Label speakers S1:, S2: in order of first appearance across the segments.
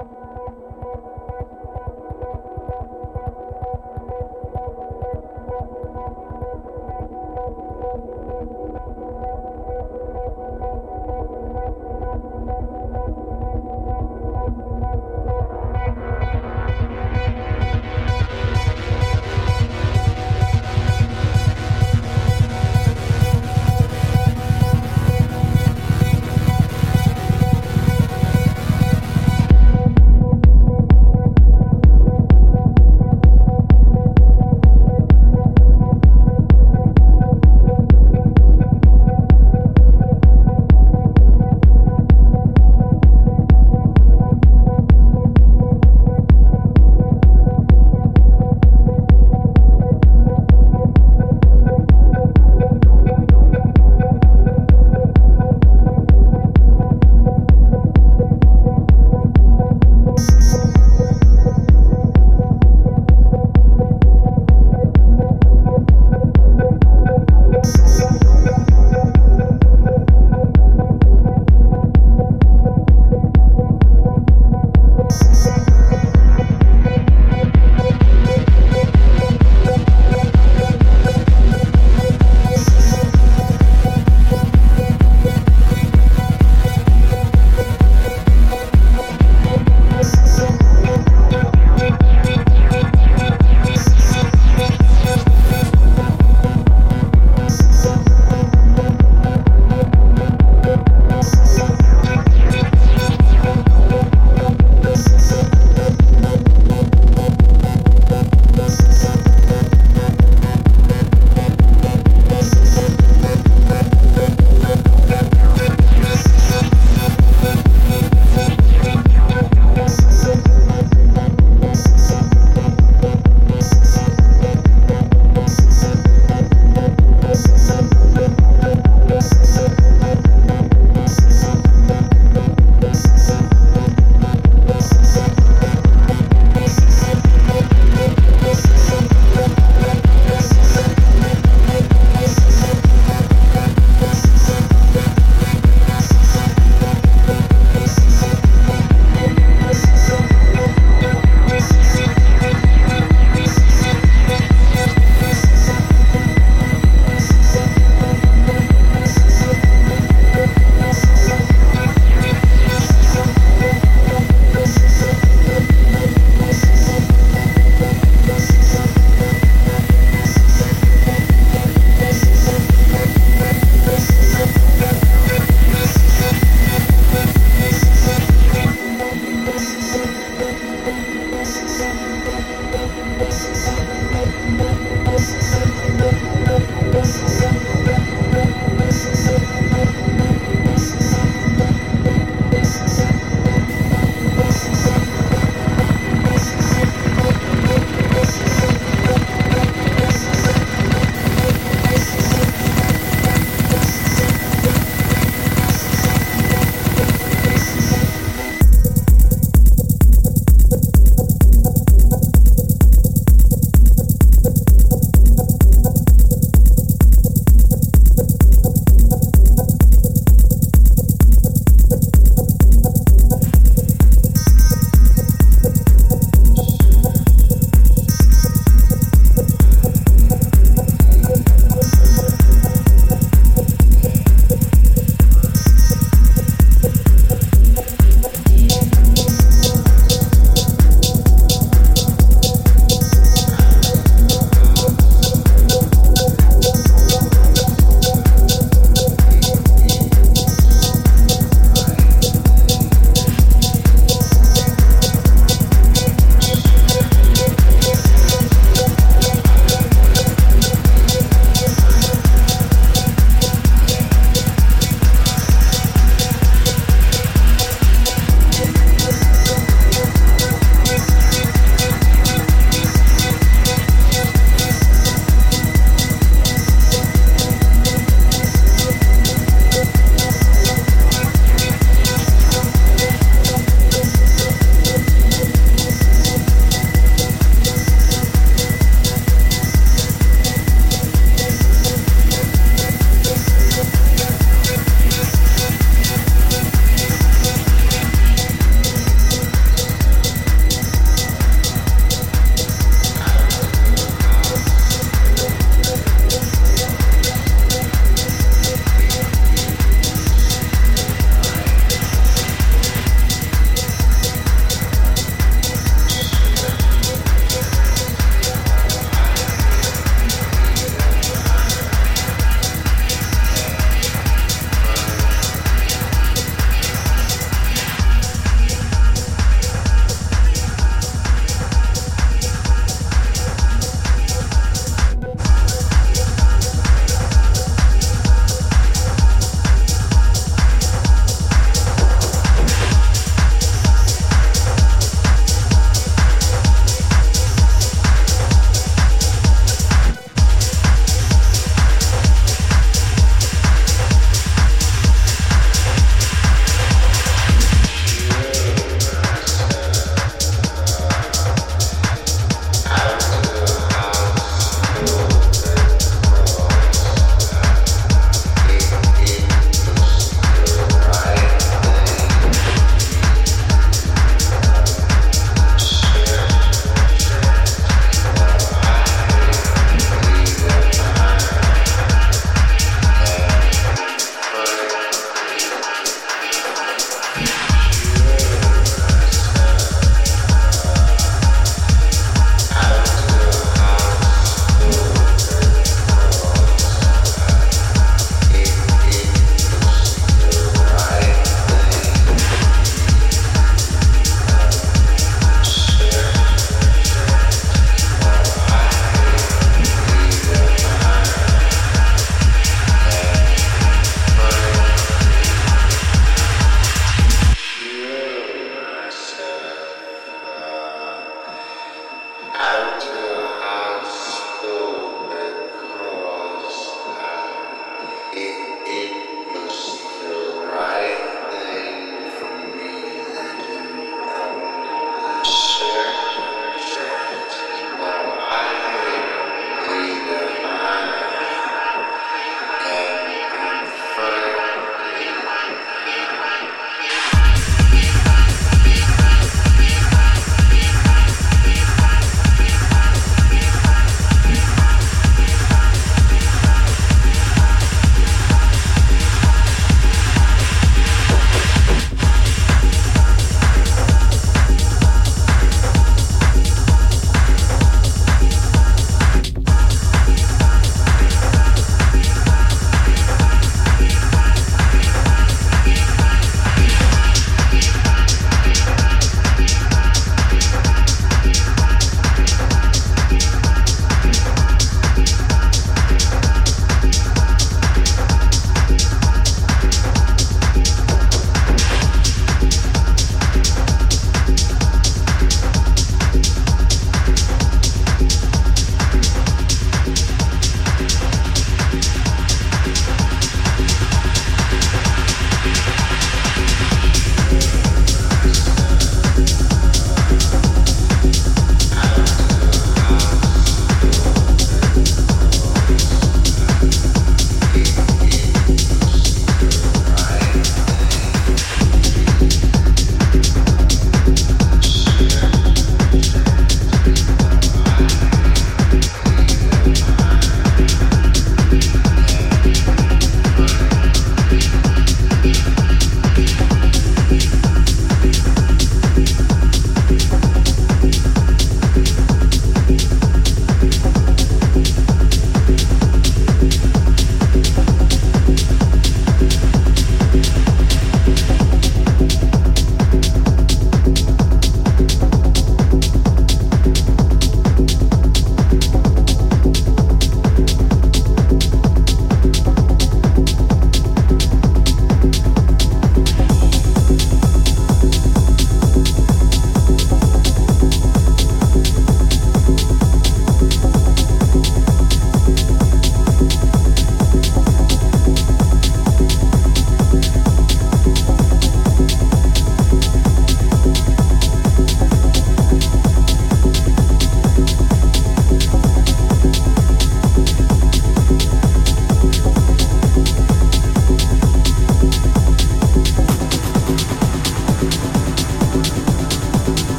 S1: thank you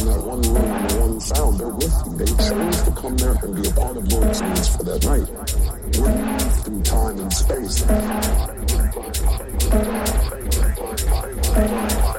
S1: in that one room and the one sound. They're with you. They chose to come there and be a part of your experience for that night. We're through time and space.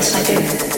S1: yes, I do.